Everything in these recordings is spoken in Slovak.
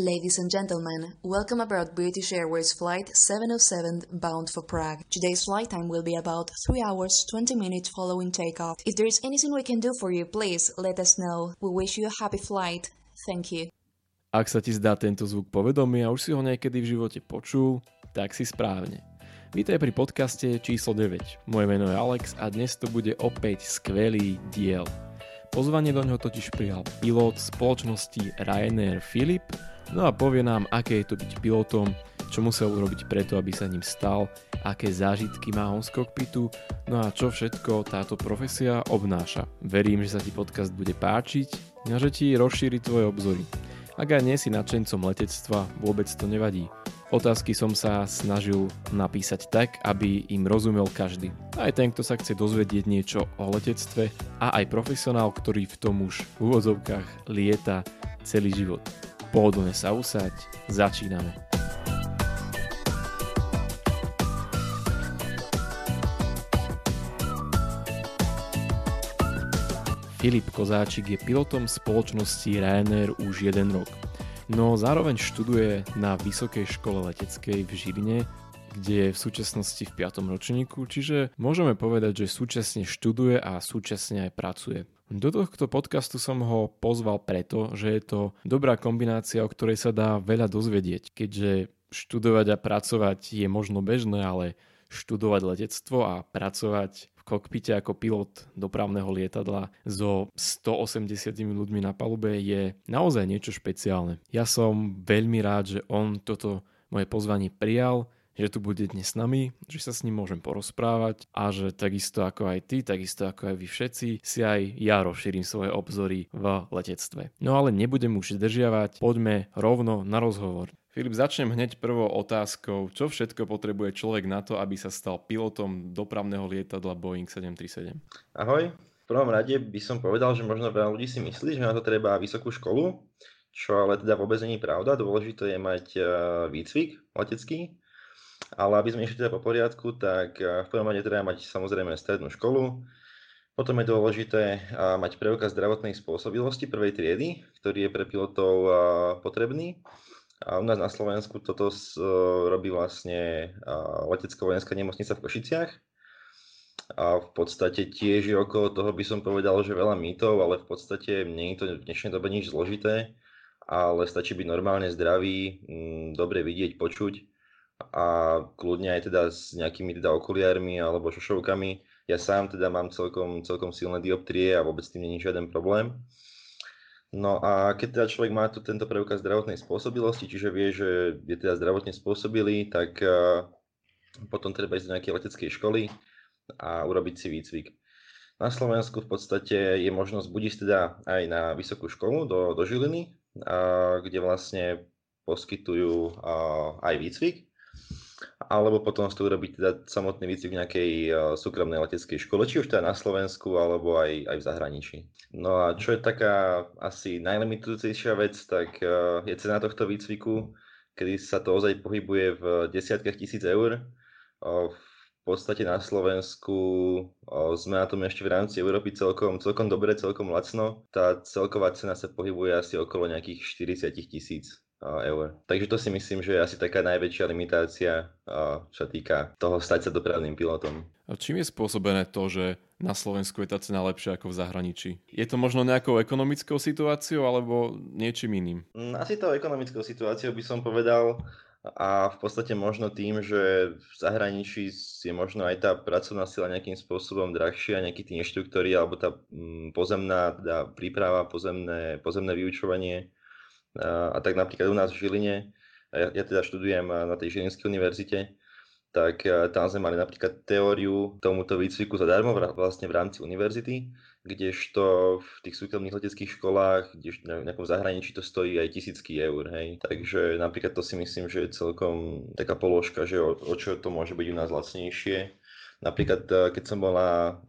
Ladies and gentlemen, welcome aboard British Airways Flight 707 bound for Prague. Today's flight time will be about 3 hours 20 minutes following takeoff. If there is anything we can do for you, please let us know. We wish you a happy flight. Thank you. Ak sa ti zdá tento zvuk povedomý a už si ho niekedy v živote počul, tak si správne. Vítaj pri podcaste číslo 9. Moje meno je Alex a dnes to bude opäť skvelý diel. Pozvanie do ňoho totiž prijal pilot spoločnosti Ryanair Filip, no a povie nám, aké je to byť pilotom, čo musel urobiť preto, aby sa ním stal, aké zážitky má on z kokpitu, no a čo všetko táto profesia obnáša. Verím, že sa ti podcast bude páčiť a že ti rozšíri tvoje obzory. Ak aj nie si nadšencom letectva, vôbec to nevadí. Otázky som sa snažil napísať tak, aby im rozumel každý. Aj ten, kto sa chce dozvedieť niečo o letectve a aj profesionál, ktorý v tom už v úvodzovkách lieta celý život. Pohodlne sa usáť, začíname. Filip Kozáčik je pilotom spoločnosti Ryanair už jeden rok. No zároveň študuje na Vysokej škole leteckej v Žiline, kde je v súčasnosti v 5. ročníku, čiže môžeme povedať, že súčasne študuje a súčasne aj pracuje. Do tohto podcastu som ho pozval preto, že je to dobrá kombinácia, o ktorej sa dá veľa dozvedieť, keďže študovať a pracovať je možno bežné, ale študovať letectvo a pracovať kokpite ako pilot dopravného lietadla so 180 ľuďmi na palube je naozaj niečo špeciálne. Ja som veľmi rád, že on toto moje pozvanie prijal, že tu bude dnes s nami, že sa s ním môžem porozprávať a že takisto ako aj ty, takisto ako aj vy všetci, si aj ja rozšírim svoje obzory v letectve. No ale nebudem už zdržiavať, poďme rovno na rozhovor. Filip, začnem hneď prvou otázkou. Čo všetko potrebuje človek na to, aby sa stal pilotom dopravného lietadla Boeing 737? Ahoj. V prvom rade by som povedal, že možno veľa ľudí si myslí, že na to treba vysokú školu, čo ale teda vôbec nie je pravda. Dôležité je mať e, výcvik letecký, ale aby sme išli teda po poriadku, tak e, v prvom rade treba mať samozrejme strednú školu, potom je dôležité e, mať preukaz zdravotnej spôsobilosti prvej triedy, ktorý je pre pilotov potrebný. A u nás na Slovensku toto robí vlastne letecká vojenská nemocnica v Košiciach. A v podstate tiež je okolo toho by som povedal, že veľa mýtov, ale v podstate nie je to v dnešnej dobe nič zložité, ale stačí byť normálne zdravý, m, dobre vidieť, počuť a kľudne aj teda s nejakými teda okuliármi alebo šošovkami. Ja sám teda mám celkom, celkom silné dioptrie a vôbec s tým není žiaden problém. No a keď teda človek má tu tento preukaz zdravotnej spôsobilosti, čiže vie, že je teda zdravotne spôsobilý, tak uh, potom treba ísť do nejakej leteckej školy a urobiť si výcvik. Na Slovensku v podstate je možnosť buď teda aj na vysokú školu do, do Žiliny, kde vlastne poskytujú aj výcvik, alebo potom si to urobiť teda samotný výcvik v nejakej uh, súkromnej leteckej škole, či už teda na Slovensku, alebo aj, aj v zahraničí. No a čo je taká asi najlimitujúcejšia vec, tak uh, je cena tohto výcviku, kedy sa to ozaj pohybuje v desiatkách tisíc eur. Uh, v podstate na Slovensku sme na tom ešte v rámci Európy celkom, celkom dobre, celkom lacno. Tá celková cena sa pohybuje asi okolo nejakých 40 tisíc eur. Takže to si myslím, že je asi taká najväčšia limitácia, čo týka toho stať sa dopravným pilotom. A čím je spôsobené to, že na Slovensku je tá cena lepšia ako v zahraničí? Je to možno nejakou ekonomickou situáciou alebo niečím iným? Mm, asi tou ekonomickou situáciou by som povedal a v podstate možno tým, že v zahraničí je možno aj tá pracovná sila nejakým spôsobom drahšia, nejakí tí inštruktori alebo tá mm, pozemná tá príprava, pozemné, pozemné vyučovanie a tak napríklad u nás v Žiline, ja, ja teda študujem na tej Žilinskej univerzite, tak tam sme mali napríklad teóriu tomuto výcviku zadarmo vlastne v rámci univerzity, kdežto v tých súkromných leteckých školách, kdežto v nejakom zahraničí to stojí aj tisícky eur, hej. Takže napríklad to si myslím, že je celkom taká položka, že o, o čo to môže byť u nás lacnejšie. Napríklad, keď som bol na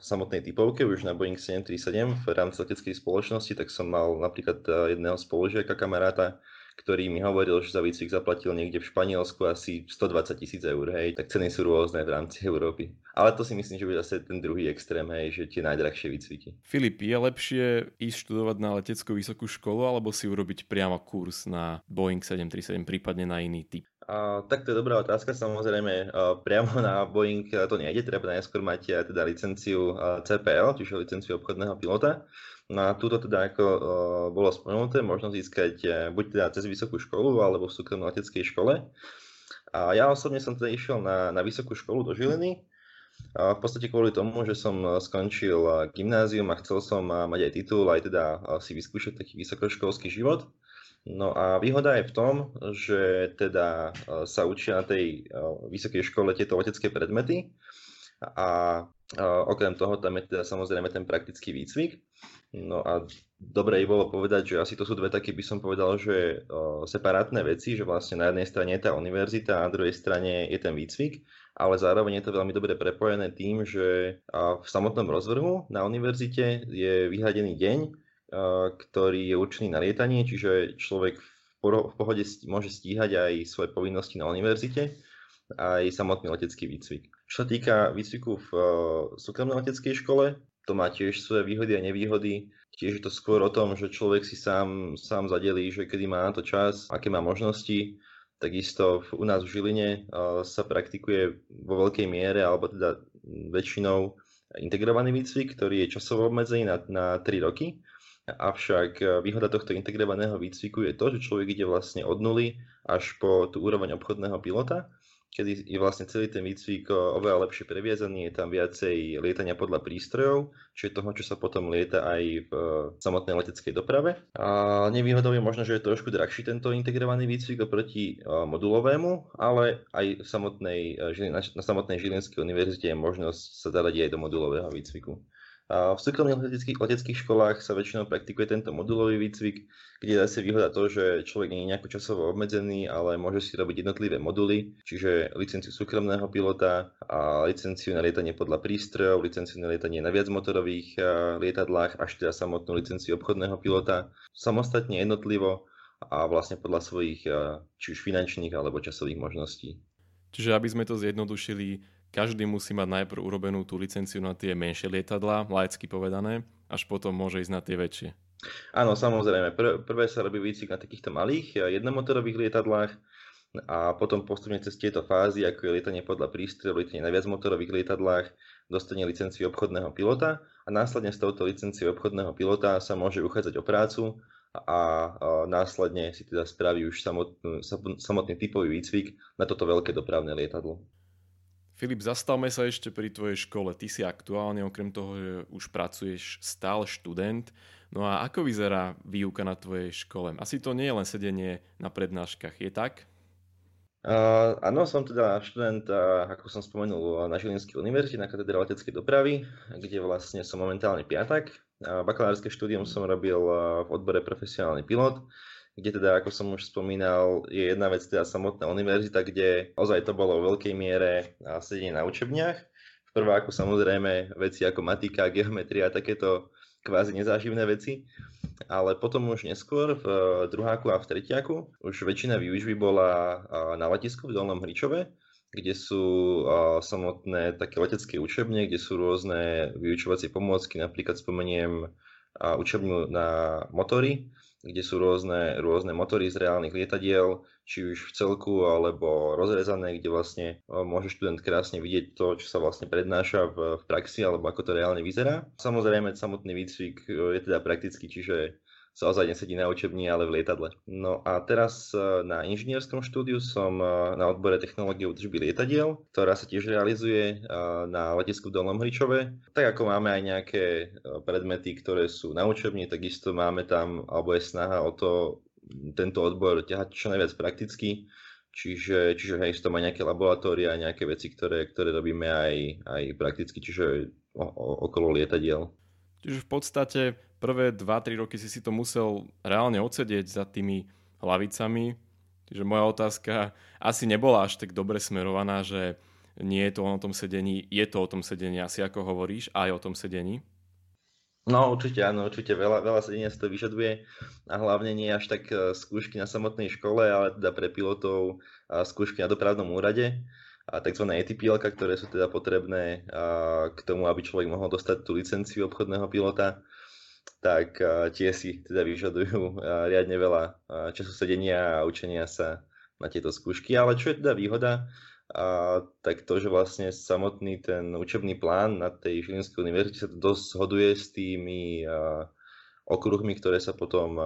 samotnej typovke, už na Boeing 737 v rámci leteckej spoločnosti, tak som mal napríklad jedného spolužiaka, kamaráta, ktorý mi hovoril, že za výcvik zaplatil niekde v Španielsku asi 120 tisíc eur, hej, tak ceny sú rôzne v rámci Európy. Ale to si myslím, že bude zase ten druhý extrém, hej, že tie najdrahšie výcviky. Filip, je lepšie ísť študovať na leteckú vysokú školu alebo si urobiť priamo kurz na Boeing 737, prípadne na iný typ? A, tak to je dobrá otázka, samozrejme priamo na Boeing to nejde, treba najskôr mať teda licenciu CPL, čiže licenciu obchodného pilota. No a túto teda ako uh, bolo spomenuté, možno získať uh, buď teda cez vysokú školu alebo v súkromnej leteckej škole. A ja osobne som teda išiel na, na vysokú školu do Žiliny, v podstate kvôli tomu, že som skončil gymnázium a chcel som mať aj titul, aj teda si vyskúšať taký vysokoškolský život. No a výhoda je v tom, že teda sa učia na tej vysokej škole tieto letecké predmety a okrem toho tam je teda samozrejme ten praktický výcvik. No a dobre by bolo povedať, že asi to sú dve také, by som povedal, že separátne veci, že vlastne na jednej strane je tá univerzita na druhej strane je ten výcvik, ale zároveň je to veľmi dobre prepojené tým, že v samotnom rozvrhu na univerzite je vyhradený deň, ktorý je určený na lietanie, čiže človek v pohode môže stíhať aj svoje povinnosti na univerzite, aj samotný letecký výcvik. Čo sa týka výcviku v súkromnej leteckej škole, to má tiež svoje výhody a nevýhody. Tiež je to skôr o tom, že človek si sám, sám zadelí, že kedy má na to čas, aké má možnosti. Takisto u nás v Žiline sa praktikuje vo veľkej miere, alebo teda väčšinou integrovaný výcvik, ktorý je časovo obmedzený na, na 3 roky. Avšak výhoda tohto integrovaného výcviku je to, že človek ide vlastne od nuly až po tú úroveň obchodného pilota kedy je vlastne celý ten výcvik oveľa lepšie previazaný, je tam viacej lietania podľa prístrojov, čiže toho, čo sa potom lieta aj v e, samotnej leteckej doprave. A nevýhodou je možno, že je trošku drahší tento integrovaný výcvik oproti e, modulovému, ale aj v samotnej, e, na samotnej Žilinskej univerzite je možnosť sa zaradiť aj do modulového výcviku. V súkromných leteckých, leteckých školách sa väčšinou praktikuje tento modulový výcvik, kde zase výhoda to, že človek nie je nejako časovo obmedzený, ale môže si robiť jednotlivé moduly, čiže licenciu súkromného pilota a licenciu na lietanie podľa prístrojov, licenciu na lietanie na viacmotorových lietadlách, až teda samotnú licenciu obchodného pilota, samostatne jednotlivo a vlastne podľa svojich či už finančných alebo časových možností. Čiže aby sme to zjednodušili, každý musí mať najprv urobenú tú licenciu na tie menšie lietadlá, laicky povedané, až potom môže ísť na tie väčšie. Áno, samozrejme. Pr- prvé sa robí výcvik na takýchto malých eh, jednomotorových lietadlách a potom postupne cez tieto fázy, ako je lietanie podľa prístrojov, lietanie na viacmotorových lietadlách, dostane licenciu obchodného pilota a následne s touto licenciou obchodného pilota sa môže uchádzať o prácu a, následne si teda spraví už samotný, samotný typový výcvik na toto veľké dopravné lietadlo. Filip, zastavme sa ešte pri tvojej škole. Ty si aktuálne, okrem toho, že už pracuješ stále študent. No a ako vyzerá výuka na tvojej škole? Asi to nie je len sedenie na prednáškach, je tak? Uh, áno, som teda študent, ako som spomenul, na Žilinskej univerzite na katedre leteckej dopravy, kde vlastne som momentálne piatak. Bakalárske štúdium som robil v odbore profesionálny pilot kde teda, ako som už spomínal, je jedna vec teda samotná univerzita, kde ozaj to bolo v veľkej miere sedenie na učebniach. V prváku samozrejme veci ako matika, geometria, takéto kvázi nezáživné veci, ale potom už neskôr v druháku a v tretiaku už väčšina výučby bola na letisku v Dolnom Hričove, kde sú samotné také letecké učebne, kde sú rôzne vyučovacie pomôcky, napríklad spomeniem učebňu na motory, kde sú rôzne, rôzne motory z reálnych lietadiel, či už v celku alebo rozrezané, kde vlastne môže študent krásne vidieť to, čo sa vlastne prednáša v, v praxi alebo ako to reálne vyzerá. Samozrejme, samotný výcvik je teda praktický, čiže sa ozaj nesedí na učebni, ale v lietadle. No a teraz e, na inžinierskom štúdiu som e, na odbore technológie údržby lietadiel, ktorá sa tiež realizuje e, na letisku v Dolnom Hričove. Tak ako máme aj nejaké predmety, ktoré sú na učebni, takisto máme tam, alebo je snaha o to tento odbor ťahať čo najviac prakticky, Čiže, čiže hej, sú tam aj nejaké laboratória, nejaké veci, ktoré, ktoré robíme aj, aj prakticky, čiže o, o, okolo lietadiel. Čiže v podstate prvé 2-3 roky si si to musel reálne odsedieť za tými hlavicami. Čiže moja otázka asi nebola až tak dobre smerovaná, že nie je to o tom sedení, je to o tom sedení, asi ako hovoríš, aj o tom sedení. No určite áno, určite veľa, veľa sedenia si to vyžaduje a hlavne nie až tak e, skúšky na samotnej škole, ale teda pre pilotov skúšky na dopravnom úrade tzv. ATPL, ktoré sú teda potrebné k tomu, aby človek mohol dostať tú licenciu obchodného pilota, tak tie si teda vyžadujú riadne veľa času sedenia a učenia sa na tieto skúšky. Ale čo je teda výhoda, a tak to, že vlastne samotný ten učebný plán na tej Žilinskej univerzite sa dosť zhoduje s tými okruhmi, ktoré sa potom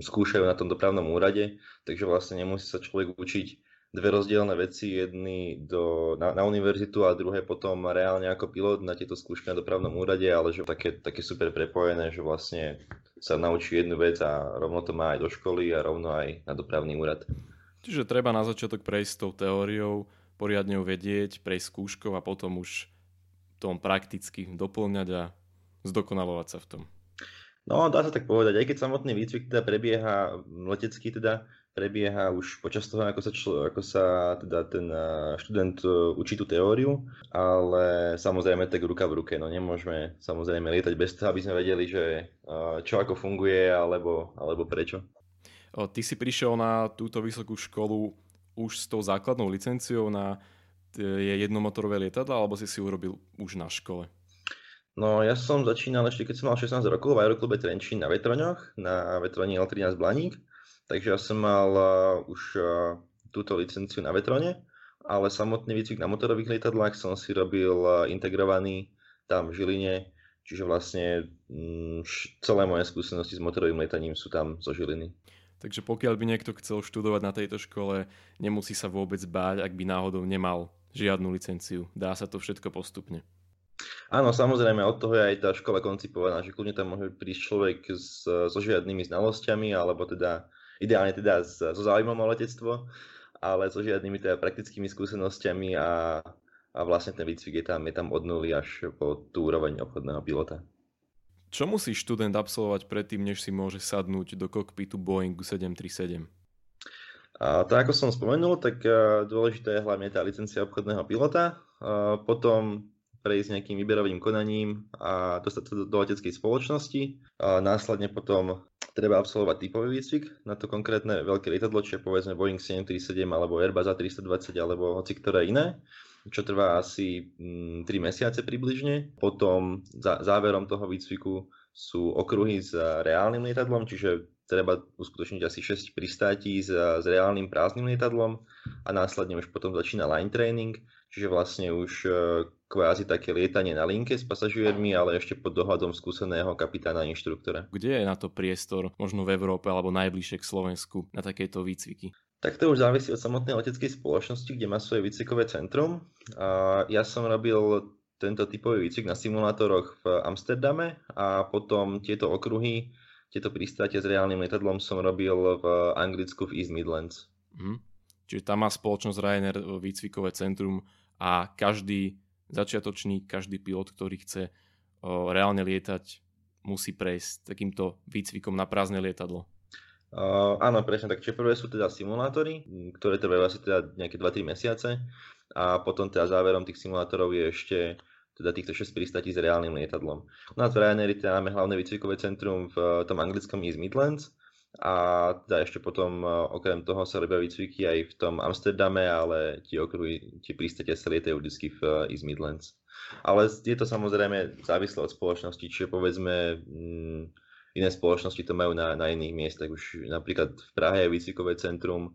skúšajú na tom dopravnom úrade, takže vlastne nemusí sa človek učiť dve rozdielne veci, jedny do, na, na univerzitu a druhé potom reálne ako pilot na tieto skúšky na dopravnom úrade, ale že také, také super prepojené, že vlastne sa naučí jednu vec a rovno to má aj do školy a rovno aj na dopravný úrad. Čiže treba na začiatok prejsť tou teóriou, poriadne ju vedieť, prejsť skúškou a potom už tom prakticky doplňať a zdokonalovať sa v tom. No, dá sa tak povedať, aj keď samotný výcvik teda prebieha, letecký teda prebieha už počas toho, ako sa, člo, ako sa teda ten študent e, učí tú teóriu, ale samozrejme tak ruka v ruke, no nemôžeme samozrejme lietať bez toho, aby sme vedeli, že čo ako funguje alebo, alebo prečo. Ty si prišiel na túto vysokú školu už s tou základnou licenciou na jednomotorové lietadla, alebo si si urobil už na škole? No ja som začínal ešte, keď som mal 16 rokov v Aeroklube Trenčín na vetroňoch, na vetroni L13 Blaník, takže ja som mal uh, už uh, túto licenciu na vetrone, ale samotný výcvik na motorových lietadlách som si robil uh, integrovaný tam v Žiline, čiže vlastne mm, celé moje skúsenosti s motorovým lietaním sú tam zo Žiliny. Takže pokiaľ by niekto chcel študovať na tejto škole, nemusí sa vôbec báť, ak by náhodou nemal žiadnu licenciu. Dá sa to všetko postupne. Áno, samozrejme, od toho je aj tá škola koncipovaná, že kľudne tam môže prísť človek s, so žiadnymi znalosťami, alebo teda ideálne teda so záujmom o letectvo, ale so žiadnymi teda praktickými skúsenosťami a, a vlastne ten výcvik je tam, je tam od nuly až po tú úroveň obchodného pilota. Čo musí študent absolvovať predtým, než si môže sadnúť do kokpitu Boeingu 737? A tak ako som spomenul, tak dôležité je hlavne tá licencia obchodného pilota. A potom prejsť nejakým výberovým konaním a dostať sa do, do leteckej spoločnosti. A následne potom treba absolvovať typový výcvik na to konkrétne veľké lietadlo, čiže povedzme Boeing 737 alebo Airbus A320 alebo hoci ktoré iné čo trvá asi 3 mm, mesiace približne. Potom za, záverom toho výcviku sú okruhy s reálnym lietadlom, čiže treba uskutočniť asi 6 pristátí s, s reálnym prázdnym lietadlom a následne už potom začína line training, čiže vlastne už e, kvázi také lietanie na linke s pasažiermi, ale ešte pod dohľadom skúseného kapitána inštruktora. Kde je na to priestor, možno v Európe alebo najbližšie k Slovensku, na takéto výcviky? Tak to už závisí od samotnej leteckej spoločnosti, kde má svoje výcvikové centrum. A ja som robil tento typový výcvik na simulátoroch v Amsterdame a potom tieto okruhy, tieto pristátie s reálnym lietadlom som robil v Anglicku v East Midlands. Mhm. Čiže tam má spoločnosť Ryanair výcvikové centrum a každý začiatočník, každý pilot, ktorý chce reálne lietať, musí prejsť takýmto výcvikom na prázdne lietadlo. Uh, áno, presne tak. Čiže prvé sú teda simulátory, ktoré trvajú asi teda nejaké 2-3 mesiace a potom teda záverom tých simulátorov je ešte teda týchto 6 pristatí s reálnym lietadlom. U nás v Ryanairi teda máme hlavné výcvikové centrum v tom anglickom East Midlands a teda ešte potom okrem toho sa robia výcviky aj v tom Amsterdame, ale tie okruhy, tie pristatia sa lietajú vždy v East Midlands. Ale je to samozrejme závislé od spoločnosti, čiže povedzme mm, iné spoločnosti to majú na, na iných miestach. Už napríklad v Prahe je výcvikové centrum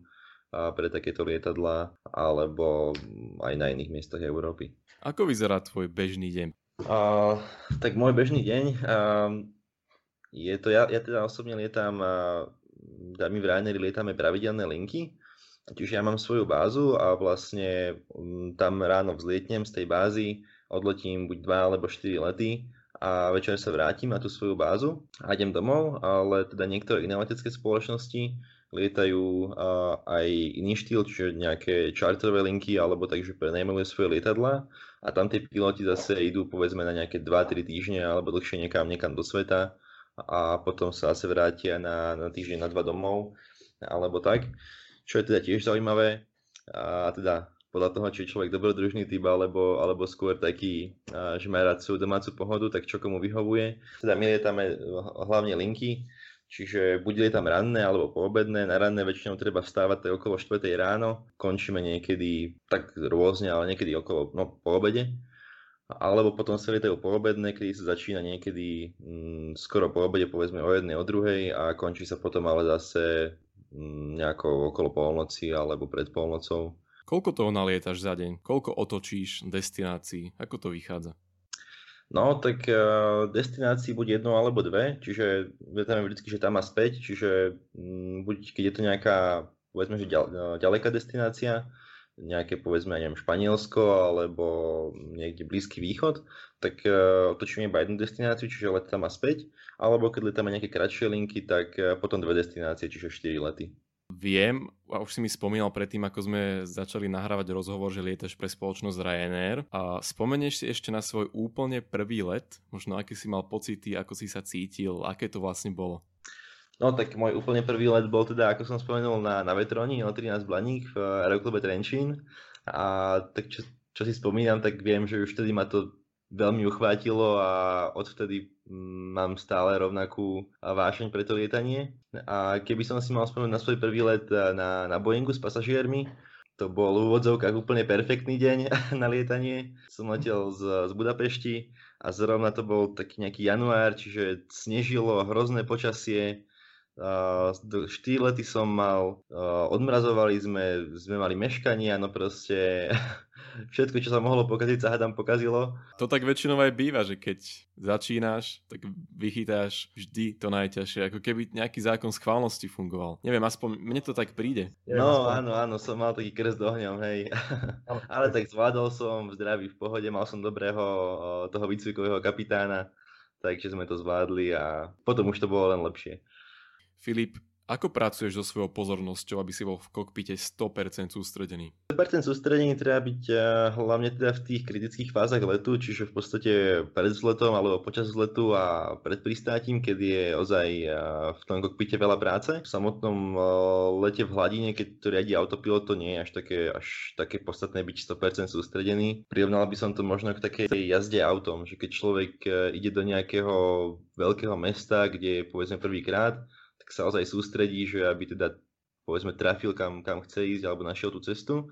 pre takéto lietadla, alebo aj na iných miestach Európy. Ako vyzerá tvoj bežný deň? Uh, tak môj bežný deň uh, je to, ja, ja teda osobne lietam, uh, my v Rainery lietame pravidelné linky, čiže ja mám svoju bázu a vlastne um, tam ráno vzlietnem z tej bázy, odletím buď dva alebo štyri lety a večer sa vrátim na tú svoju bázu a idem domov, ale teda niektoré iné letecké spoločnosti lietajú aj iný štýl, čiže nejaké charterové linky alebo takže prenajmujú svoje lietadla a tam tí piloti zase idú povedzme na nejaké 2-3 týždne alebo dlhšie niekam, niekam do sveta a potom sa zase vrátia na, na týždeň, na dva domov alebo tak, čo je teda tiež zaujímavé a teda podľa toho, či je človek dobrodružný typ alebo, alebo skôr taký žmeracú domácu pohodu, tak čo komu vyhovuje. Teda my lietame hlavne linky, čiže buď tam ranné alebo poobedné. Na ranné väčšinou treba vstávať tak okolo 4 ráno, končíme niekedy tak rôzne, ale niekedy okolo, no po obede alebo potom sa lietajú poobedné, kedy sa začína niekedy mm, skoro po obede, povedzme o jednej, o druhej a končí sa potom ale zase mm, nejako okolo polnoci alebo pred polnocou. Koľko toho nalietaš za deň? Koľko otočíš destinácií? Ako to vychádza? No, tak uh, destinácií buď jedno alebo dve, čiže lietame vždy, že tam a späť, čiže um, buď keď je to nejaká, povedzme, že ďal, ďaleká destinácia, nejaké povedzme, neviem, Španielsko alebo niekde Blízky východ, tak uh, iba jednu destináciu, čiže let tam a späť, alebo keď letáme nejaké kratšie linky, tak uh, potom dve destinácie, čiže 4 lety. Viem, a už si mi spomínal predtým, ako sme začali nahrávať rozhovor, že lietaš pre spoločnosť Ryanair. A spomenieš si ešte na svoj úplne prvý let? Možno aké si mal pocity, ako si sa cítil, aké to vlastne bolo? No tak môj úplne prvý let bol teda, ako som spomenul, na, na Vetroni, L13 Blaník v Aeroklube Trenčín. A tak čo, čo si spomínam, tak viem, že už vtedy ma to veľmi uchvátilo a odvtedy mm, mám stále rovnakú vášeň pre to lietanie. A keby som si mal spomenúť na svoj prvý let na, na Boeingu s pasažiermi, to bol v úvodzovkách úplne perfektný deň na lietanie. Som letel z, z Budapešti a zrovna to bol taký nejaký január, čiže snežilo, hrozné počasie, 4 lety som mal, odmrazovali sme, sme mali meškania, no proste všetko, čo sa mohlo pokaziť, sa hádam pokazilo. To tak väčšinou aj býva, že keď začínaš, tak vychytáš vždy to najťažšie, ako keby nejaký zákon schválnosti fungoval. Neviem, aspoň mne to tak príde. No áno, áno, som mal taký krst ohňom, hej. Ale tak zvládol som v zdraví, v pohode, mal som dobrého toho výcvikového kapitána, takže sme to zvládli a potom už to bolo len lepšie. Filip, ako pracuješ so svojou pozornosťou, aby si bol v kokpite 100% sústredený? 100% sústredený treba byť eh, hlavne teda v tých kritických fázach letu, čiže v podstate pred vzletom alebo počas vzletu a pred pristátím, keď je ozaj eh, v tom kokpite veľa práce. V samotnom eh, lete v hladine, keď to riadi autopilot, to nie je až také, až také podstatné byť 100% sústredený. Prirovnal by som to možno k takej jazde autom, že keď človek ide do nejakého veľkého mesta, kde je povedzme prvýkrát, tak sa ozaj sústredí, že aby teda povedzme trafil kam, kam chce ísť alebo našiel tú cestu.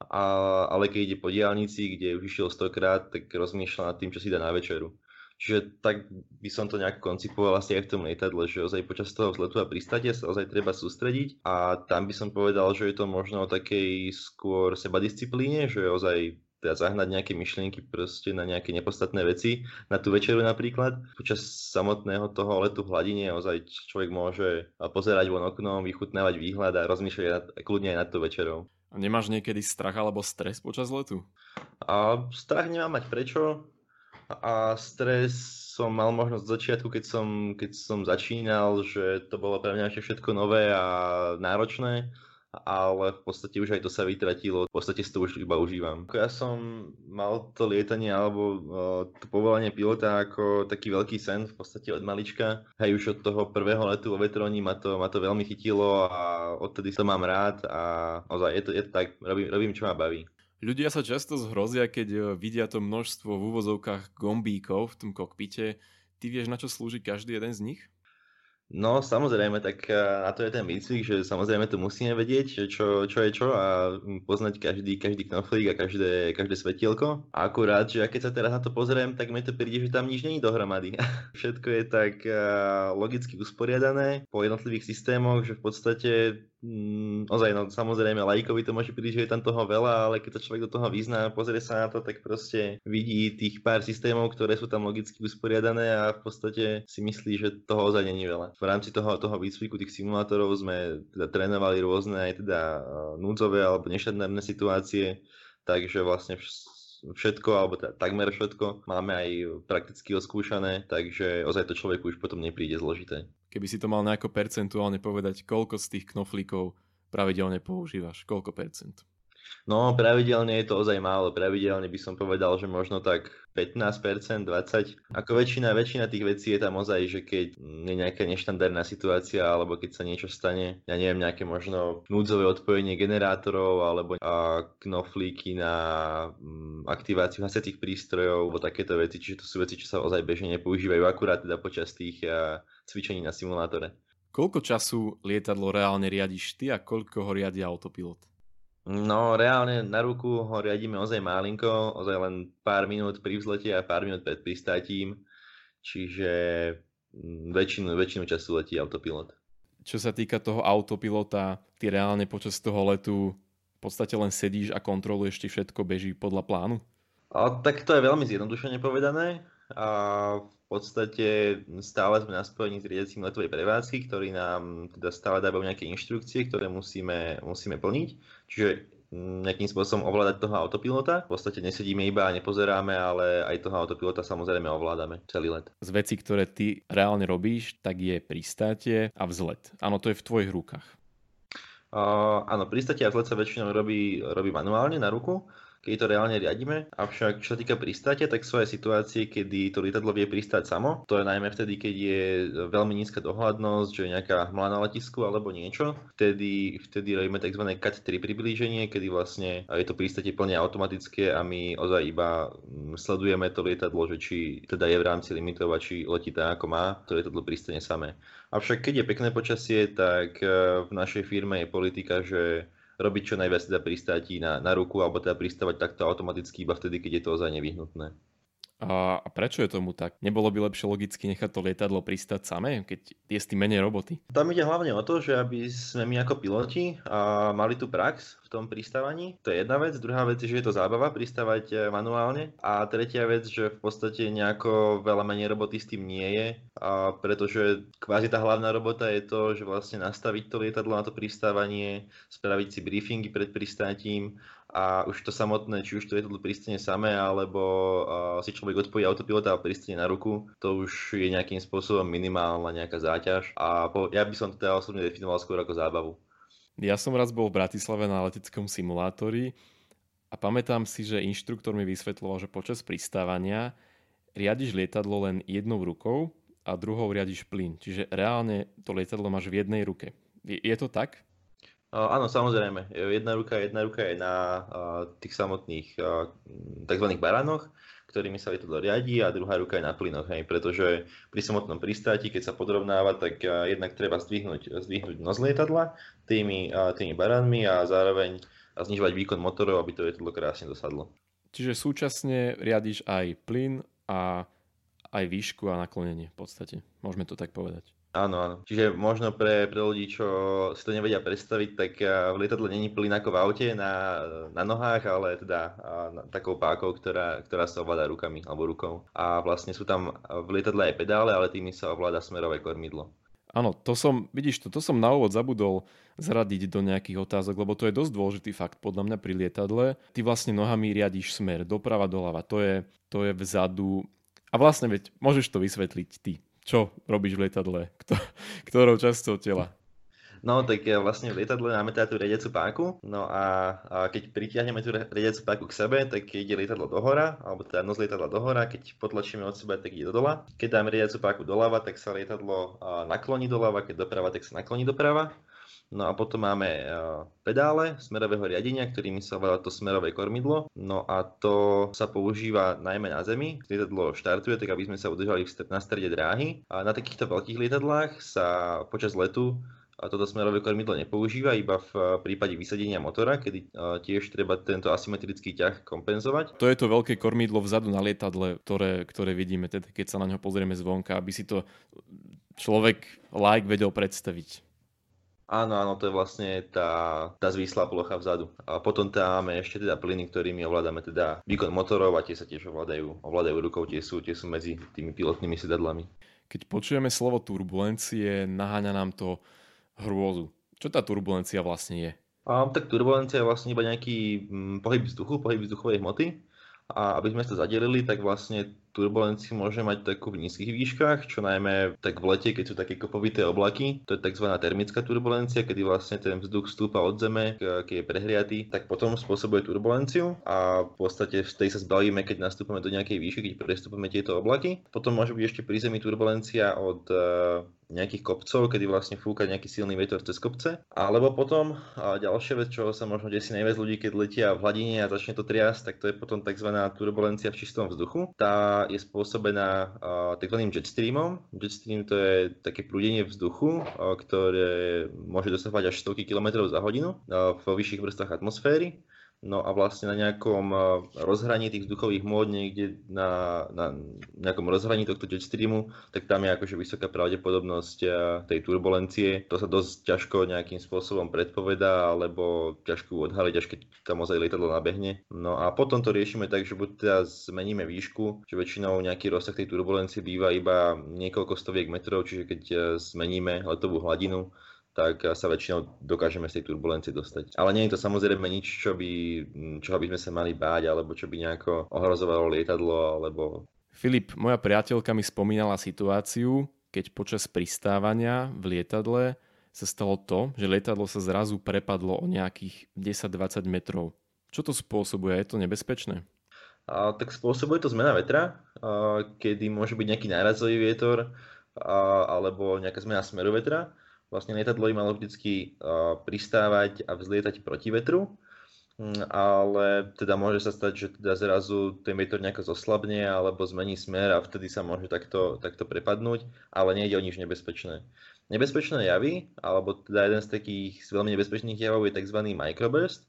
A, ale keď ide po diálnici, kde už išiel stokrát, tak rozmýšľa nad tým, čo si dá na večeru. Čiže tak by som to nejak koncipoval asi aj v tom lietadle, že ozaj počas toho vzletu a pristate sa ozaj treba sústrediť a tam by som povedal, že je to možno o takej skôr sebadisciplíne, že ozaj teda zahnať nejaké myšlienky proste na nejaké nepodstatné veci, na tú večeru napríklad. Počas samotného toho letu v hladine ozaj človek môže pozerať von oknom, vychutnávať výhľad a rozmýšľať kľudne aj nad tú večerou. A nemáš niekedy strach alebo stres počas letu? A strach nemám mať prečo. A stres som mal možnosť z začiatku, keď som, keď som začínal, že to bolo pre mňa všetko nové a náročné ale v podstate už aj to sa vytratilo, v podstate si to už iba užívam. Ja som mal to lietanie alebo uh, to povolanie pilota ako taký veľký sen v podstate od malička. Hej, už od toho prvého letu o vetroni ma to, ma to veľmi chytilo a odtedy to mám rád a ozaj je to, je to tak, robím, robím čo ma baví. Ľudia sa často zhrozia, keď e, vidia to množstvo v úvozovkách gombíkov v tom kokpite. Ty vieš, na čo slúži každý jeden z nich? No samozrejme, tak eh, na to je ten výcvik, že samozrejme to musíme vedieť, čo, čo je čo a poznať každý, každý knoflík a každé, každé svetielko. A akurát, že keď sa teraz na to pozriem, tak mi to príde, že tam nič není dohromady. Všetko je tak eh, logicky usporiadané po jednotlivých systémoch, že v podstate Mm, ozaj, no samozrejme, lajkovi to môže prísť, že je tam toho veľa, ale keď sa človek do toho vyzná, pozrie sa na to, tak proste vidí tých pár systémov, ktoré sú tam logicky usporiadané a v podstate si myslí, že toho ozaj není veľa. V rámci toho, toho výcviku tých simulátorov sme teda trénovali rôzne aj teda e, núdzové alebo neštandardné situácie, takže vlastne všetko, alebo teda takmer všetko máme aj prakticky oskúšané, takže ozaj to človeku už potom nepríde zložité. Keby si to mal nejako percentuálne povedať, koľko z tých knoflíkov pravidelne používaš? Koľko percent? No, pravidelne je to ozaj málo. Pravidelne by som povedal, že možno tak 15%, 20%. Ako väčšina, väčšina tých vecí je tam ozaj, že keď je nejaká neštandardná situácia, alebo keď sa niečo stane, ja neviem, nejaké možno núdzové odpojenie generátorov, alebo a knoflíky na mm, aktiváciu hasiacich prístrojov, alebo takéto veci. Čiže to sú veci, čo sa ozaj bežne nepoužívajú akurát teda počas tých a, cvičení na simulátore. Koľko času lietadlo reálne riadiš ty a koľko ho riadi autopilot? No reálne na ruku ho riadíme ozaj malinko, ozaj len pár minút pri vzlete a pár minút pred pristátím, čiže mm, väčšinu, väčšinu času letí autopilot. Čo sa týka toho autopilota, ty reálne počas toho letu v podstate len sedíš a kontroluješ, či všetko beží podľa plánu? A, tak to je veľmi zjednodušene povedané. A podstate stále sme na spojení s riadiacím letovej prevádzky, ktorí nám teda stále dávajú nejaké inštrukcie, ktoré musíme, musíme plniť. Čiže mm, nejakým spôsobom ovládať toho autopilota. V podstate nesedíme iba a nepozeráme, ale aj toho autopilota samozrejme ovládame celý let. Z veci, ktoré ty reálne robíš, tak je pristátie a vzlet. Áno, to je v tvojich rukách. Uh, áno, pristátie a vzlet sa väčšinou robí, robí manuálne na ruku keď to reálne riadíme. Avšak čo sa týka pristátia, tak sú aj situácie, kedy to lietadlo vie pristáť samo. To je najmä vtedy, keď je veľmi nízka dohľadnosť, že je nejaká hmla na letisku alebo niečo. Vtedy, vtedy robíme tzv. CAT 3 priblíženie, kedy vlastne je to pristátie plne automatické a my ozaj iba mm, sledujeme to lietadlo, že či teda je v rámci limitov a či letí tak, ako má, to lietadlo pristane samé. Avšak keď je pekné počasie, tak eh, v našej firme je politika, že robiť čo najviac teda pristátí na, na ruku alebo teda pristávať takto automaticky iba vtedy, keď je to ozaj nevyhnutné. A, prečo je tomu tak? Nebolo by lepšie logicky nechať to lietadlo pristať samé, keď je s tým menej roboty? Tam ide hlavne o to, že aby sme my ako piloti a mali tú prax tom pristávaní. To je jedna vec. Druhá vec je, že je to zábava pristávať e, manuálne. A tretia vec, že v podstate nejako veľa menej roboty s tým nie je. A pretože kvázi tá hlavná robota je to, že vlastne nastaviť to lietadlo na to pristávanie, spraviť si briefingy pred pristátím a už to samotné, či už to lietadlo pristane samé, alebo uh, si človek odpojí autopilota a pristane na ruku, to už je nejakým spôsobom minimálna nejaká záťaž a po, ja by som to teda osobne definoval skôr ako zábavu. Ja som raz bol v Bratislave na leteckom simulátori a pamätám si, že inštruktor mi vysvetloval, že počas pristávania riadiš lietadlo len jednou rukou a druhou riadiš plyn. Čiže reálne to lietadlo máš v jednej ruke. Je, to tak? Áno, samozrejme. Jedna ruka, jedna ruka je na tých samotných tzv. baránoch, ktorými sa lietadlo riadí a druhá ruka je na plynoch, hej, pretože pri samotnom pristáti, keď sa podrovnáva, tak jednak treba zdvihnúť, zdvihnúť nos lietadla tými, tými baránmi a zároveň znižovať výkon motorov, aby to lietadlo krásne dosadlo. Čiže súčasne riadiš aj plyn a aj výšku a naklonenie v podstate. Môžeme to tak povedať. Áno, áno. Čiže možno pre, pre ľudí, čo si to nevedia predstaviť, tak v lietadle není plyn ako v aute na, na nohách, ale teda na, takou pákou, ktorá, ktorá sa ovláda rukami alebo rukou. A vlastne sú tam v lietadle aj pedále, ale tými sa ovláda smerové kormidlo. Áno, to som, vidíš to, to som na úvod zabudol zradiť do nejakých otázok, lebo to je dosť dôležitý fakt podľa mňa pri lietadle. Ty vlastne nohami riadiš smer doprava, doľava, to je, to je vzadu. A vlastne veď, môžeš to vysvetliť ty čo robíš v lietadle? Kto, ktorou časťou tela? No, tak vlastne v lietadle máme teda tú riadiacu páku, no a, a keď pritiahneme tú riadiacu páku k sebe, tak ide lietadlo dohora, alebo teda nos lietadla dohora, keď potlačíme od seba, tak ide do dola. Keď dáme riadiacu páku doľava, tak sa lietadlo nakloní doľava, keď doprava, tak sa nakloní doprava. No a potom máme e, pedále smerového riadenia, ktorými sa ovláda to smerové kormidlo. No a to sa používa najmä na zemi. Lietadlo štartuje, tak aby sme sa udržali na strede dráhy. A na takýchto veľkých lietadlách sa počas letu a toto smerové kormidlo nepoužíva iba v prípade vysadenia motora, kedy tiež treba tento asymetrický ťah kompenzovať. To je to veľké kormidlo vzadu na lietadle, ktoré, ktoré vidíme, teda keď sa na ňo pozrieme zvonka, aby si to človek like vedel predstaviť. Áno, áno, to je vlastne tá, tá zvíslá plocha vzadu. A potom tam máme ešte teda plyny, ktorými ovládame teda výkon motorov a tie sa tiež ovládajú, ovládajú rukou, tie sú, tie sú medzi tými pilotnými sedadlami. Keď počujeme slovo turbulencie, naháňa nám to hrôzu. Čo tá turbulencia vlastne je? A, tak turbulencia je vlastne iba nejaký hm, pohyb vzduchu, pohyb vzduchovej hmoty. A aby sme to zadelili, tak vlastne turbulenciu môže mať takú v nízkych výškach, čo najmä tak v lete, keď sú také kopovité oblaky, to je tzv. termická turbulencia, kedy vlastne ten vzduch stúpa od zeme, keď je prehriatý, tak potom spôsobuje turbulenciu a v podstate v tej sa zbavíme, keď nastúpame do nejakej výšky, keď prestúpame tieto oblaky. Potom môže byť ešte pri zemi turbulencia od nejakých kopcov, kedy vlastne fúka nejaký silný vietor cez kopce. Alebo potom a ďalšia vec, čo sa možno desí najviac ľudí, keď letia v hladine a začne to triasť, tak to je potom tzv. turbulencia v čistom vzduchu. Tá je spôsobená tzv. jetstreamom. Jetstream to je také prúdenie vzduchu, ktoré môže dosahovať až 100 km za hodinu vo vyšších vrstvách atmosféry. No a vlastne na nejakom eh, rozhraní tých vzduchových mód, niekde na, na nejakom rozhraní tohto jetstreamu, tak tam je akože vysoká pravdepodobnosť eh, tej turbulencie. To sa dosť ťažko nejakým spôsobom predpovedá, alebo ťažko odhaliť, až keď tam ozaj lietadlo nabehne. No a potom to riešime tak, že buď teda zmeníme výšku, že väčšinou nejaký rozsah tej turbulencie býva iba niekoľko stoviek metrov, čiže keď eh, zmeníme letovú hladinu, tak sa väčšinou dokážeme z tej turbulencie dostať. Ale nie je to samozrejme nič, čo by, čo by sme sa mali báť, alebo čo by nejako ohrozovalo lietadlo, alebo... Filip, moja priateľka mi spomínala situáciu, keď počas pristávania v lietadle sa stalo to, že lietadlo sa zrazu prepadlo o nejakých 10-20 metrov. Čo to spôsobuje? Je to nebezpečné? A, tak spôsobuje to zmena vetra, a, kedy môže byť nejaký nárazový vietor a, alebo nejaká zmena smeru vetra vlastne lietadlo by malo vždycky pristávať a vzlietať proti vetru, mm, ale teda môže sa stať, že teda zrazu ten vietor nejako zoslabne alebo zmení smer a vtedy sa môže takto, takto prepadnúť, ale nejde o nič nebezpečné. Nebezpečné javy, alebo teda jeden z takých veľmi nebezpečných javov je tzv. microburst,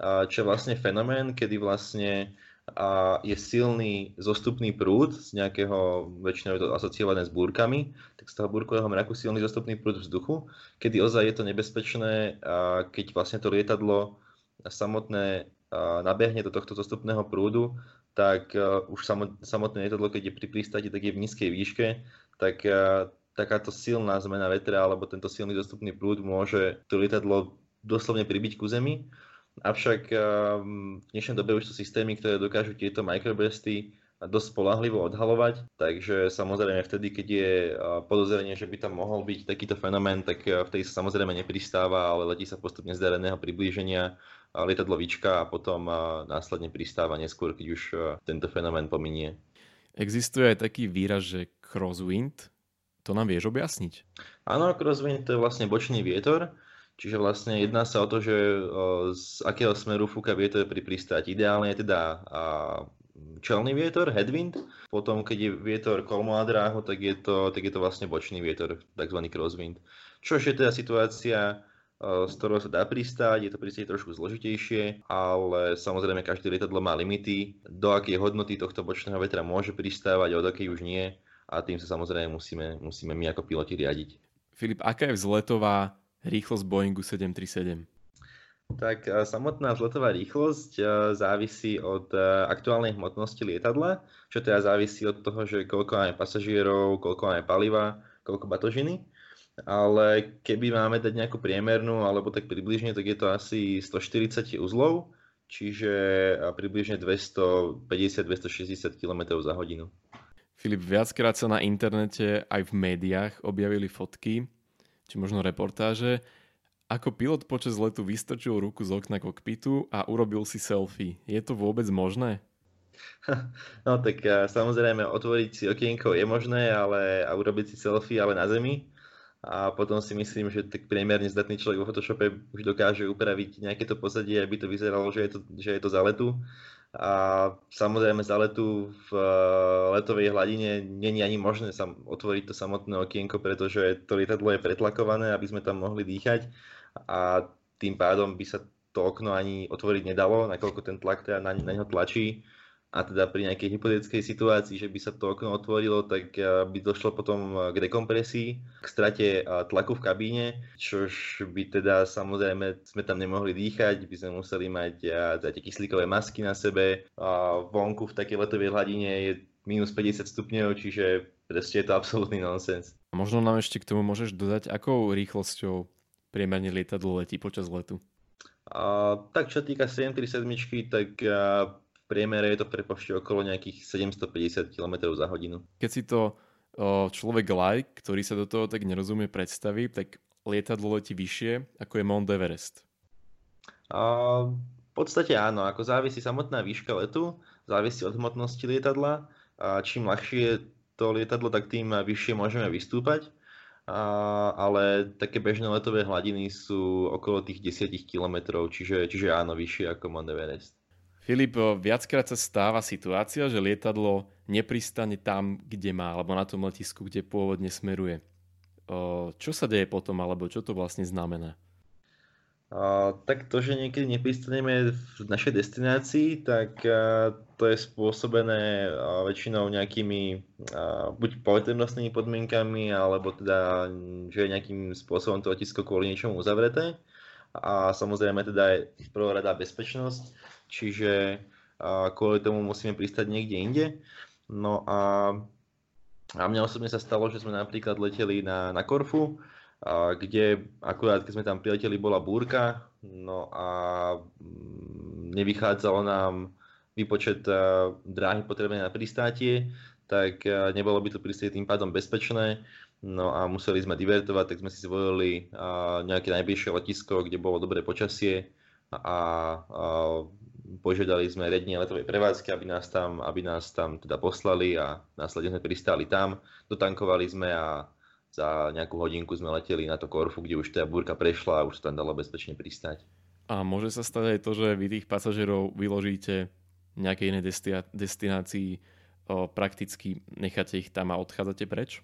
čo je vlastne fenomén, kedy vlastne a je silný zostupný prúd z nejakého, väčšinou je to asociované s búrkami, tak z toho búrkového mraku silný zostupný prúd vzduchu, kedy ozaj je to nebezpečné, keď vlastne to lietadlo samotné nabehne do tohto zostupného prúdu, tak už samotné lietadlo, keď je pri pristáti, tak je v nízkej výške, tak takáto silná zmena vetra alebo tento silný zostupný prúd môže to lietadlo doslovne pribiť ku zemi. Avšak ehm, v dnešnej dobe už sú systémy, ktoré dokážu tieto microbursty dosť spolahlivo odhalovať, takže samozrejme vtedy, keď je podozrenie, že by tam mohol byť takýto fenomén, tak vtedy sa samozrejme nepristáva, ale letí sa postupne z dareného priblíženia lietadlo vyčka a potom následne pristáva neskôr, keď už tento fenomén pominie. Existuje aj taký výraz, že crosswind. To nám vieš objasniť? Áno, crosswind to je vlastne bočný vietor, Čiže vlastne jedná sa o to, že z akého smeru fúka vietor pri pristáti. Ideálne je teda čelný vietor, headwind. Potom, keď je vietor kolmo a dráho, tak je to, tak je to vlastne bočný vietor, tzv. crosswind. Čo je teda situácia, z ktorého sa dá pristáť, je to pristáť trošku zložitejšie, ale samozrejme každé lietadlo má limity, do akej hodnoty tohto bočného vetra môže pristávať od akej už nie a tým sa samozrejme musíme, musíme my ako piloti riadiť. Filip, aká je vzletová rýchlosť Boeingu 737? Tak samotná vzletová rýchlosť závisí od aktuálnej hmotnosti lietadla, čo teda závisí od toho, že koľko máme pasažierov, koľko máme paliva, koľko batožiny. Ale keby máme dať nejakú priemernú, alebo tak približne, tak je to asi 140 uzlov, čiže približne 250-260 km za hodinu. Filip, viackrát sa na internete aj v médiách objavili fotky, či možno reportáže, ako pilot počas letu vystrčil ruku z okna kokpitu a urobil si selfie. Je to vôbec možné? No tak samozrejme otvoriť si okienko je možné, ale a urobiť si selfie ale na zemi. A potom si myslím, že tak priemerne zdatný človek vo Photoshope už dokáže upraviť nejaké to pozadie, aby to vyzeralo, že je to, že je to za letu a samozrejme za letu v eh, letovej hladine není ani možné sa otvoriť to samotné okienko, pretože to lietadlo je pretlakované, aby sme tam mohli dýchať a tým pádom by sa to okno ani otvoriť nedalo, nakoľko ten tlak teda na, na neho tlačí a teda pri nejakej hypotetickej situácii, že by sa to okno otvorilo, tak eh, by došlo potom eh, k dekompresii, k strate eh, tlaku v kabíne, čož by teda samozrejme sme tam nemohli dýchať, by sme museli mať tie kyslíkové masky na sebe, a vonku v takej letovej hladine je minus 50 stupňov, čiže proste je to absolútny nonsens. Možno nám ešte k tomu môžeš dodať, akou rýchlosťou priemerne lietadlo letí počas letu? A, tak čo týka 737, tak a, priemere je to v prepočte okolo nejakých 750 km za hodinu. Keď si to o, človek like, ktorý sa do toho tak nerozumie predstaví, tak lietadlo letí vyššie, ako je Mount Everest. A, v podstate áno, ako závisí samotná výška letu, závisí od hmotnosti lietadla a čím ľahšie je to lietadlo, tak tým vyššie môžeme vystúpať a, ale také bežné letové hladiny sú okolo tých 10 km, čiže, čiže áno, vyššie ako Mount Everest. Filip, viackrát sa stáva situácia, že lietadlo nepristane tam, kde má, alebo na tom letisku, kde pôvodne smeruje. Čo sa deje potom, alebo čo to vlastne znamená? A, tak to, že niekedy nepristaneme v našej destinácii, tak a, to je spôsobené a, väčšinou nejakými buď poveternostnými podmienkami, alebo teda, že je nejakým spôsobom to letisko kvôli niečomu uzavreté. A samozrejme teda je prvorada bezpečnosť, čiže kvôli tomu musíme pristať niekde inde. No a, a mne osobne sa stalo, že sme napríklad leteli na, na Korfu, kde akurát keď sme tam prileteli bola búrka, no a mm, nevychádzalo nám výpočet dráhy potrebné na pristátie, tak nebolo by to pristátie tým pádom bezpečné, no a museli sme divertovať, tak sme si zvolili nejaké najbližšie letisko, kde bolo dobré počasie. A, požiadali sme rednie letovej prevádzky, aby nás tam, aby nás tam teda poslali a následne sme pristáli tam, dotankovali sme a za nejakú hodinku sme leteli na to Korfu, kde už tá búrka prešla a už tam dalo bezpečne pristať. A môže sa stať aj to, že vy tých pasažierov vyložíte nejakej inej destinácii, o, prakticky necháte ich tam a odchádzate preč?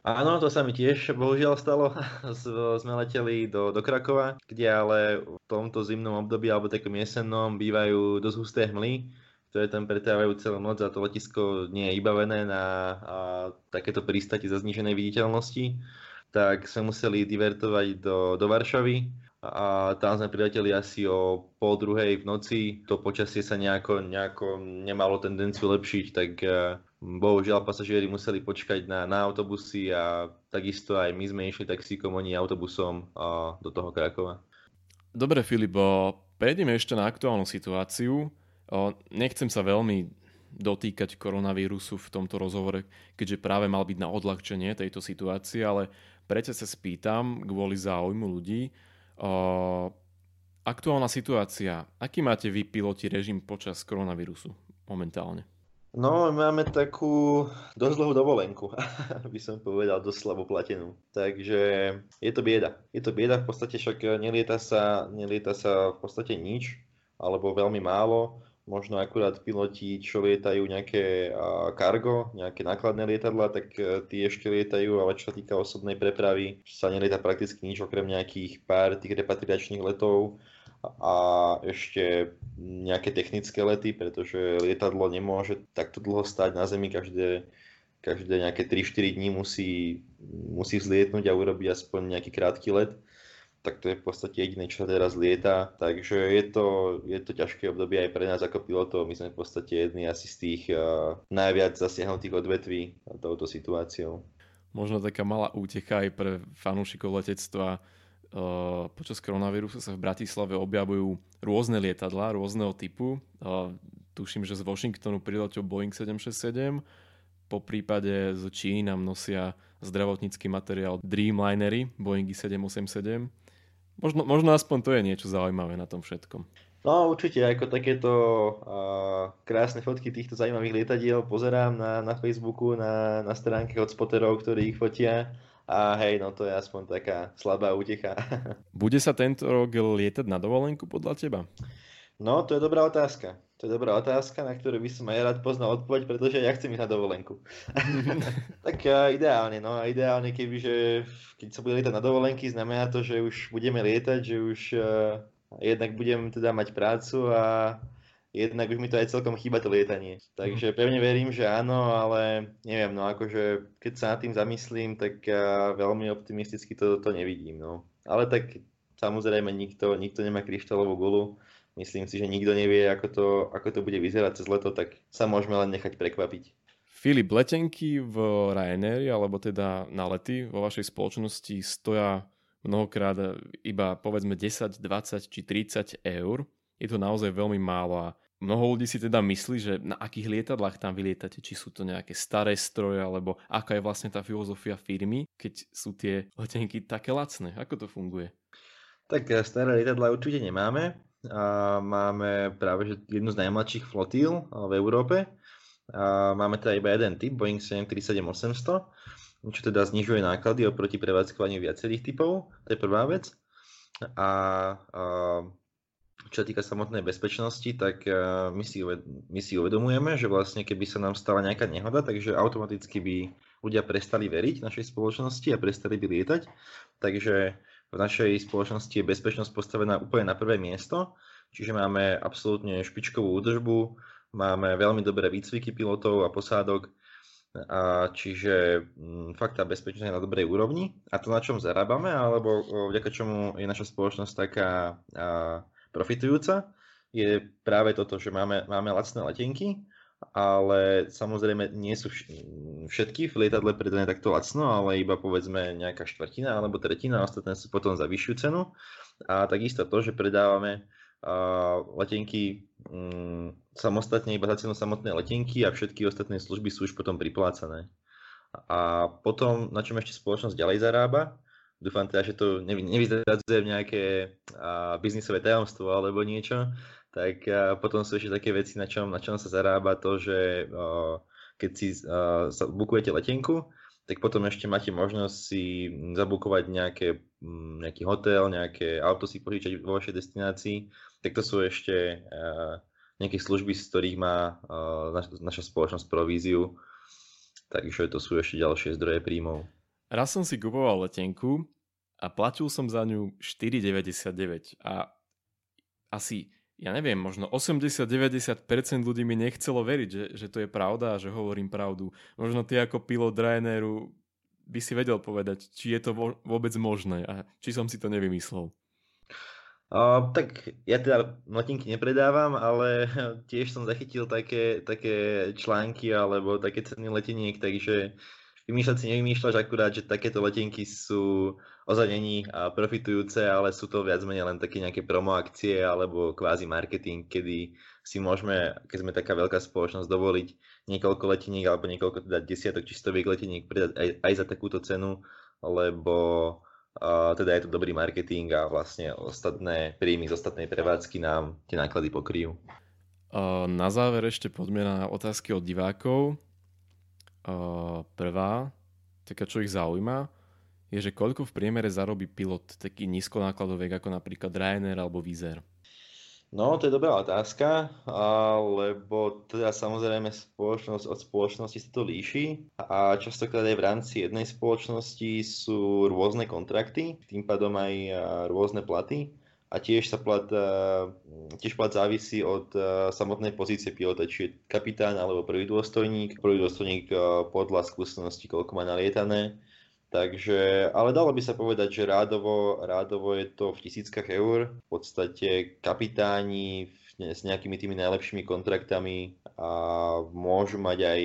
Áno, to sa mi tiež bohužiaľ stalo. Sme leteli do, do Krakova, kde ale v tomto zimnom období alebo takom jesennom bývajú dosť husté hmly ktoré tam pretávajú celú noc a to letisko nie je ibavené na a, takéto prístati za zniženej viditeľnosti, tak sme museli divertovať do, do Varšavy a tam sme prileteli asi o pol druhej v noci. To počasie sa nejako, nejako nemalo tendenciu lepšiť, tak e, bohužiaľ pasažieri museli počkať na, na autobusy a takisto aj my sme išli taxíkom, oni autobusom a, do toho Krakova. Dobre, Filipo, prejdeme ešte na aktuálnu situáciu. Nechcem sa veľmi dotýkať koronavírusu v tomto rozhovore, keďže práve mal byť na odľahčenie tejto situácie, ale prečo sa spýtam kvôli záujmu ľudí. Aktuálna situácia. Aký máte vy piloti režim počas koronavírusu momentálne? No, máme takú dosť dlhú dovolenku, by som povedal, dosť slabo platenú. Takže je to bieda. Je to bieda, v podstate však nelieta sa, nelieta sa v podstate nič, alebo veľmi málo možno akurát piloti, čo lietajú nejaké cargo, nejaké nákladné lietadla, tak tie ešte lietajú, ale čo sa týka osobnej prepravy, sa nelieta prakticky nič okrem nejakých pár tých repatriačných letov a ešte nejaké technické lety, pretože lietadlo nemôže takto dlho stať na zemi každé, každé nejaké 3-4 dní musí, musí vzlietnúť a urobiť aspoň nejaký krátky let tak to je v podstate jediné, čo teraz lieta. Takže je to, je to ťažké obdobie aj pre nás ako pilotov. My sme v podstate jedni asi z tých uh, najviac zasiahnutých odvetví touto situáciou. Možno taká malá útecha aj pre fanúšikov letectva. Uh, počas koronavírusu sa v Bratislave objavujú rôzne lietadlá rôzneho typu. Uh, tuším, že z Washingtonu priletel Boeing 767. Po prípade z Číny nám nosia zdravotnícky materiál Dreamlinery Boeingy 787 Možno, možno aspoň to je niečo zaujímavé na tom všetkom. No určite, ako takéto uh, krásne fotky týchto zaujímavých lietadiel pozerám na, na Facebooku, na, na stránke od spoterov, ktorí ich fotia a hej, no to je aspoň taká slabá útecha. Bude sa tento rok lietať na dovolenku podľa teba? No, to je dobrá otázka. To je dobrá otázka, na ktorú by som aj rád poznal odpoveď, pretože ja chcem ísť na dovolenku. tak uh, ideálne, no ideálne keby, že keď sa bude lietať na dovolenky, znamená to, že už budeme lietať, že už uh, jednak budem teda mať prácu a jednak už mi to aj celkom chýba to lietanie. Takže pevne verím, že áno, ale neviem, no akože keď sa nad tým zamyslím, tak uh, veľmi optimisticky to, to nevidím, no. Ale tak samozrejme nikto, nikto nemá kryštálovú gulu myslím si, že nikto nevie, ako to, ako to bude vyzerať cez leto, tak sa môžeme len nechať prekvapiť. Filip, letenky v Ryanair, alebo teda na lety vo vašej spoločnosti stoja mnohokrát iba povedzme 10, 20 či 30 eur. je to naozaj veľmi málo a mnoho ľudí si teda myslí, že na akých lietadlách tam vylietate, či sú to nejaké staré stroje, alebo aká je vlastne tá filozofia firmy, keď sú tie letenky také lacné. Ako to funguje? Tak eh, staré lietadla určite nemáme. A máme práve že jednu z najmladších flotíl v Európe. A máme teda iba jeden typ, Boeing 737-800, čo teda znižuje náklady oproti prevádzkovaniu viacerých typov. To je prvá vec. A, a čo sa týka samotnej bezpečnosti, tak my si, my si uvedomujeme, že vlastne keby sa nám stala nejaká nehoda, takže automaticky by ľudia prestali veriť našej spoločnosti a prestali by lietať. Takže v našej spoločnosti je bezpečnosť postavená úplne na prvé miesto, čiže máme absolútne špičkovú údržbu, máme veľmi dobré výcviky pilotov a posádok, a čiže m, fakt tá bezpečnosť je na dobrej úrovni. A to, na čom zarábame, alebo vďaka čomu je naša spoločnosť taká profitujúca, je práve toto, že máme, máme lacné letenky, ale samozrejme nie sú všetky v lietadle predané takto lacno, ale iba povedzme nejaká štvrtina alebo tretina, ostatné sú potom za vyššiu cenu. A takisto to, že predávame letenky mm, samostatne iba za cenu samotnej letenky a všetky ostatné služby sú už potom priplácané. A potom, na čom ešte spoločnosť ďalej zarába, dúfam teda, že to nevy, nevyzradzujem nejaké biznisové tajomstvo alebo niečo, tak potom sú ešte také veci, na čom, na čom sa zarába to, že keď si sa bukujete letenku, tak potom ešte máte možnosť si zabukovať nejaké, nejaký hotel, nejaké auto si požičať vo vašej destinácii tak to sú ešte nejaké služby, z ktorých má naš, naša spoločnosť províziu, takže to sú ešte ďalšie zdroje príjmov. Raz som si kupoval letenku a platil som za ňu 4,99 a asi, ja neviem, možno 80-90% ľudí mi nechcelo veriť, že, že to je pravda a že hovorím pravdu. Možno ty ako pilot Ryanairu by si vedel povedať, či je to vôbec možné a či som si to nevymyslel. Uh, tak ja teda letenky nepredávam, ale tiež som zachytil také, také články alebo také ceny leteniek, takže vymýšľať si nevymýšľaš akurát, že takéto letenky sú ozaj není profitujúce, ale sú to viac menej len také nejaké promo akcie alebo kvázi marketing, kedy si môžeme, keď sme taká veľká spoločnosť, dovoliť niekoľko leteniek alebo niekoľko teda desiatok či stoviek leteniek predať aj, aj za takúto cenu, lebo a teda je to dobrý marketing a vlastne ostatné príjmy z ostatnej prevádzky nám tie náklady pokryjú. Na záver ešte poďme na otázky od divákov. Prvá, taká čo ich zaujíma, je, že koľko v priemere zarobí pilot taký nízkonákladovek ako napríklad Ryanair alebo Vizer? No, to je dobrá otázka, lebo teda samozrejme spoločnosť od spoločnosti sa to líši a častokrát aj v rámci jednej spoločnosti sú rôzne kontrakty, tým pádom aj rôzne platy a tiež sa plat, tiež plat závisí od samotnej pozície pilota, či je kapitán alebo prvý dôstojník. Prvý dôstojník podľa skúsenosti, koľko má nalietané, Takže, ale dalo by sa povedať, že rádovo, rádovo je to v tisíckach eur. V podstate kapitáni s nejakými tými najlepšími kontraktami a môžu mať aj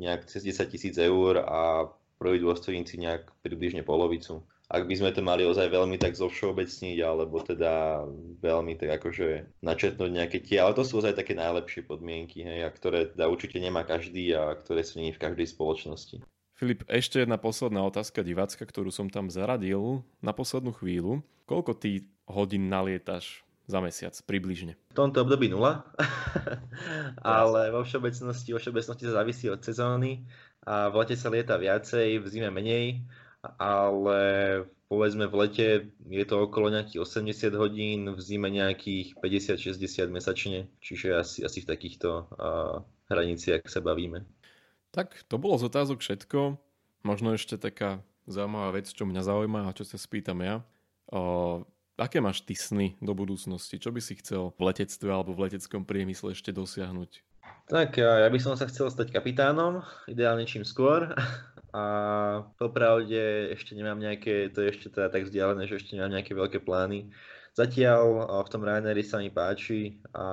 nejak cez 10 tisíc eur a prví dôstojníci nejak približne polovicu. Ak by sme to mali ozaj veľmi tak zovšeobecniť, alebo teda veľmi tak akože načetnúť nejaké tie, ale to sú ozaj také najlepšie podmienky, hej, a ktoré teda určite nemá každý a ktoré sú nie v každej spoločnosti. Filip, ešte jedna posledná otázka divácka, ktorú som tam zaradil na poslednú chvíľu. Koľko ty hodín nalietaš za mesiac približne? V tomto období nula, ale vo všeobecnosti, vo všeobecnosti sa závisí od sezóny a v lete sa lieta viacej, v zime menej, ale povedzme v lete je to okolo nejakých 80 hodín, v zime nejakých 50-60 mesačne, čiže asi, asi v takýchto uh, hraniciach sa bavíme. Tak to bolo z otázok všetko. Možno ešte taká zaujímavá vec, čo mňa zaujíma a čo sa spýtam ja. O, aké máš ty sny do budúcnosti? Čo by si chcel v letectve alebo v leteckom priemysle ešte dosiahnuť? Tak ja by som sa chcel stať kapitánom, ideálne čím skôr. A popravde ešte nemám nejaké, to je ešte teda tak vzdialené, že ešte nemám nejaké veľké plány. Zatiaľ v tom Ryanairi sa mi páči a,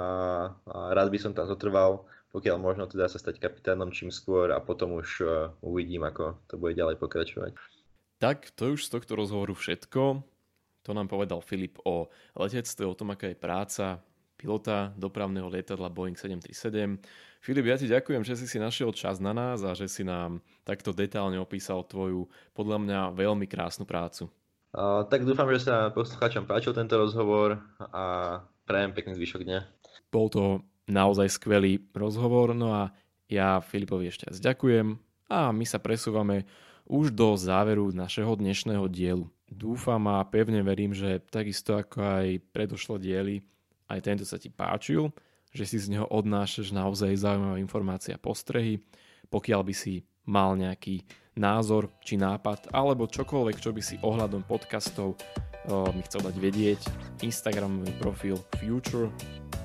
a rád by som tam zotrval pokiaľ možno teda sa stať kapitánom čím skôr a potom už uh, uvidím, ako to bude ďalej pokračovať. Tak, to je už z tohto rozhovoru všetko. To nám povedal Filip o letectve, o tom, aká je práca pilota dopravného lietadla Boeing 737. Filip, ja ti ďakujem, že si si našiel čas na nás a že si nám takto detálne opísal tvoju, podľa mňa, veľmi krásnu prácu. Uh, tak dúfam, že sa poslucháčom páčil tento rozhovor a prajem pekný zvyšok dňa. Bol to naozaj skvelý rozhovor, no a ja Filipovi ešte raz ďakujem a my sa presúvame už do záveru našeho dnešného dielu. Dúfam a pevne verím, že takisto ako aj predošlé diely, aj tento sa ti páčil, že si z neho odnášaš naozaj zaujímavé informácie a postrehy. Pokiaľ by si mal nejaký názor či nápad, alebo čokoľvek, čo by si ohľadom podcastov mi chcel dať vedieť, Instagramový profil Future,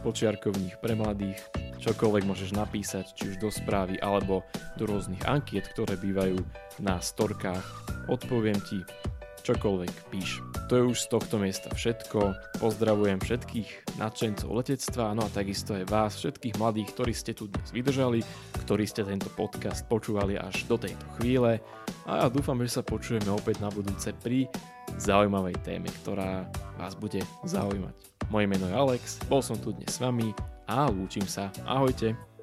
počiarkovník pre mladých, čokoľvek môžeš napísať, či už do správy alebo do rôznych ankiet, ktoré bývajú na storkách. Odpoviem ti čokoľvek píš. To je už z tohto miesta všetko. Pozdravujem všetkých nadšencov letectva, no a takisto aj vás, všetkých mladých, ktorí ste tu dnes vydržali, ktorí ste tento podcast počúvali až do tejto chvíle. A ja dúfam, že sa počujeme opäť na budúce pri zaujímavej téme, ktorá vás bude zaujímať. Moje meno je Alex, bol som tu dnes s vami a lúčim sa. Ahojte.